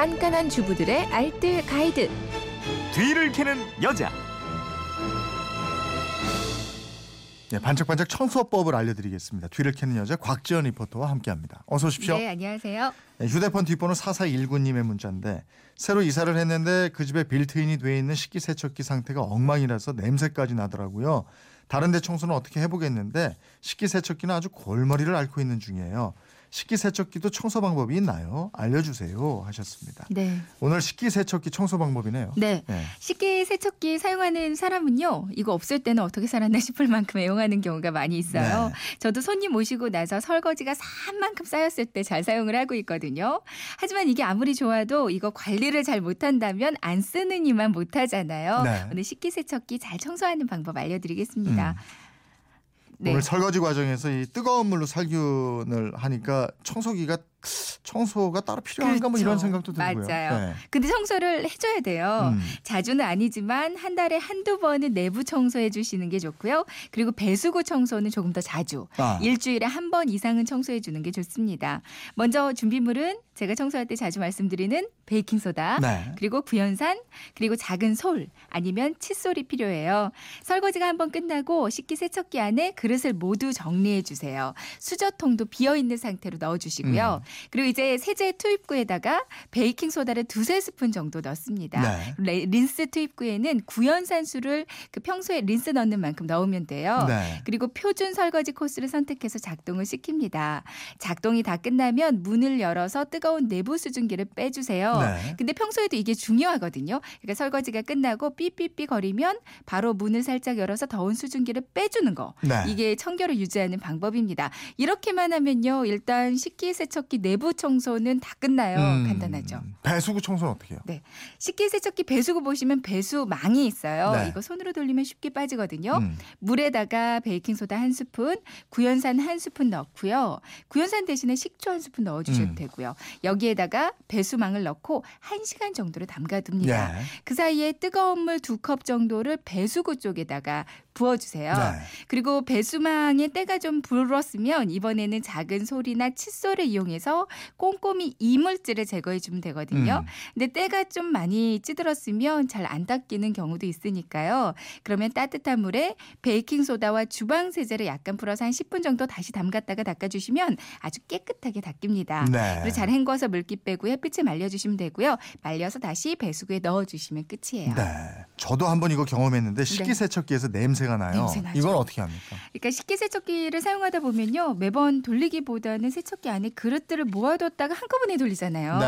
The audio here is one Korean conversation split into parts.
깐깐한 주부들의 알뜰 가이드. 뒤를 캐는 여자. 네, 반짝반짝 청소법을 알려드리겠습니다. 뒤를 캐는 여자 곽지연 리포터와 함께합니다. 어서 오십시오. 네, 안녕하세요. 네, 휴대폰 뒷번호 4419님의 문자인데 새로 이사를 했는데 그 집에 빌트인이 돼 있는 식기세척기 상태가 엉망이라서 냄새까지 나더라고요. 다른 데 청소는 어떻게 해보겠는데 식기세척기는 아주 골머리를 앓고 있는 중이에요. 식기세척기도 청소 방법이 있나요? 알려주세요 하셨습니다. 네. 오늘 식기세척기 청소 방법이네요. 네. 네. 식기세척기 사용하는 사람은요, 이거 없을 때는 어떻게 살았나 싶을 만큼 애용하는 경우가 많이 있어요. 네. 저도 손님 모시고 나서 설거지가 산만큼 쌓였을 때 잘 사용을 하고 있거든요. 하지만 이게 아무리 좋아도 이거 관리를 잘 못한다면 안 쓰는 이만 못하잖아요. 네. 오늘 식기세척기 잘 청소하는 방법 알려드리겠습니다. 음. 네. 오늘 설거지 과정에서 이 뜨거운 물로 살균을 하니까 청소기가 청소가 따로 필요한가 뭐 이런 그렇죠. 생각도 들고요. 맞아요. 네. 근데 청소를 해줘야 돼요. 음. 자주는 아니지만 한 달에 한두 번은 내부 청소해 주시는 게 좋고요. 그리고 배수구 청소는 조금 더 자주. 아. 일주일에 한 번 이상은 청소해 주는 게 좋습니다. 먼저 준비물은 제가 청소할 때 자주 말씀드리는 베이킹소다. 네. 그리고 구연산, 그리고 작은 솔, 아니면 칫솔이 필요해요. 설거지가 한번 끝나고 식기 세척기 안에 그릇을 모두 정리해 주세요. 수저통도 비어 있는 상태로 넣어 주시고요. 음. 그리고 이제 세제 투입구에다가 베이킹 소다를 두세 스푼 정도 넣습니다. 네. 레- 린스 투입구에는 구연산수를 그 평소에 린스 넣는 만큼 넣으면 돼요. 네. 그리고 표준 설거지 코스를 선택해서 작동을 시킵니다. 작동이 다 끝나면 문을 열어서 뜨거운 내부 수증기를 빼주세요. 네. 근데 평소에도 이게 중요하거든요. 그러니까 설거지가 끝나고 삐삐삐 거리면 바로 문을 살짝 열어서 더운 수증기를 빼주는 거. 네. 이게 청결을 유지하는 방법입니다. 이렇게만 하면요. 일단 식기세척기 내부 청소는 다 끝나요. 음, 간단하죠. 배수구 청소는 어떻게 해요? 식기세척기 배수구 보시면 배수망이 있어요. 네. 이거 손으로 돌리면 쉽게 빠지거든요. 음. 물에다가 베이킹소다 한 스푼, 구연산 한 스푼 넣고요. 구연산 대신에 식초 한 스푼 넣어주셔도 음. 되고요. 여기에다가 배수망을 넣고 한 시간 정도를 담가둡니다. 예. 그 사이에 뜨거운 물 두 컵 정도를 배수구 쪽에다가 부어주세요. 네. 그리고 배수망에 때가 좀 불었으면 이번에는 작은 솔이나 칫솔을 이용해서 꼼꼼히 이물질을 제거해 주면 되거든요. 음. 근데 때가 좀 많이 찌들었으면 잘 안 닦이는 경우도 있으니까요. 그러면 따뜻한 물에 베이킹 소다와 주방 세제를 약간 풀어서 한 10분 정도 다시 담갔다가 닦아 주시면 아주 깨끗하게 닦입니다. 네. 그리고 잘 헹궈서 물기 빼고 햇빛에 말려 주시면 되고요. 말려서 다시 배수구에 넣어 주시면 끝이에요. 네. 저도 한번 이거 경험했는데 식기세척기에서 냄새가 나요. 냄새. 이건 어떻게 합니까? 그러니까 식기세척기를 사용하다 보면요 매번 돌리기보다는 세척기 안에 그릇들을 모아뒀다가 한꺼번에 돌리잖아요. 네.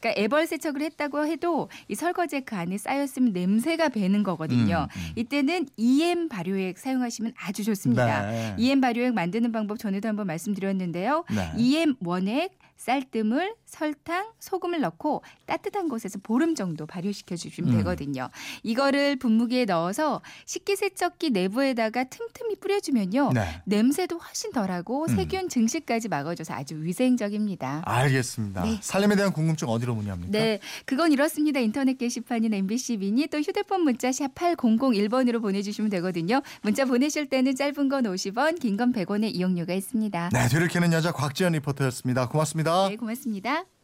그러니까 애벌 세척을 했다고 해도 이 설거지에 그 안에 쌓였으면 냄새가 배는 거거든요. 음, 음. 이때는 EM 발효액 사용하시면 아주 좋습니다. 네. EM 발효액 만드는 방법 전에도 한번 말씀드렸는데요. 네. EM 원액, 쌀뜨물, 설탕, 소금을 넣고 따뜻한 곳에서 보름 정도 발효시켜 주시면 음. 되거든요. 이거를 분무기에 넣어서 식기세척기 내부에다가 틈틈이 뿌려주면요. 네. 냄새도 훨씬 덜하고 음. 세균 증식까지 막아줘서 아주 위생적입니다. 알겠습니다. 네. 살림에 대한 궁금증 어디로 문의합니까? 네, 그건 이렇습니다. 인터넷 게시판인 MBC 미니 또 휴대폰 문자 샵 8001번으로 보내주시면 되거든요. 문자 보내실 때는 짧은 건 50원, 긴 건 100원의 이용료가 있습니다. 네, 뒤를 캐는 여자 곽지연 리포터였습니다. 고맙습니다. 네, 고맙습니다.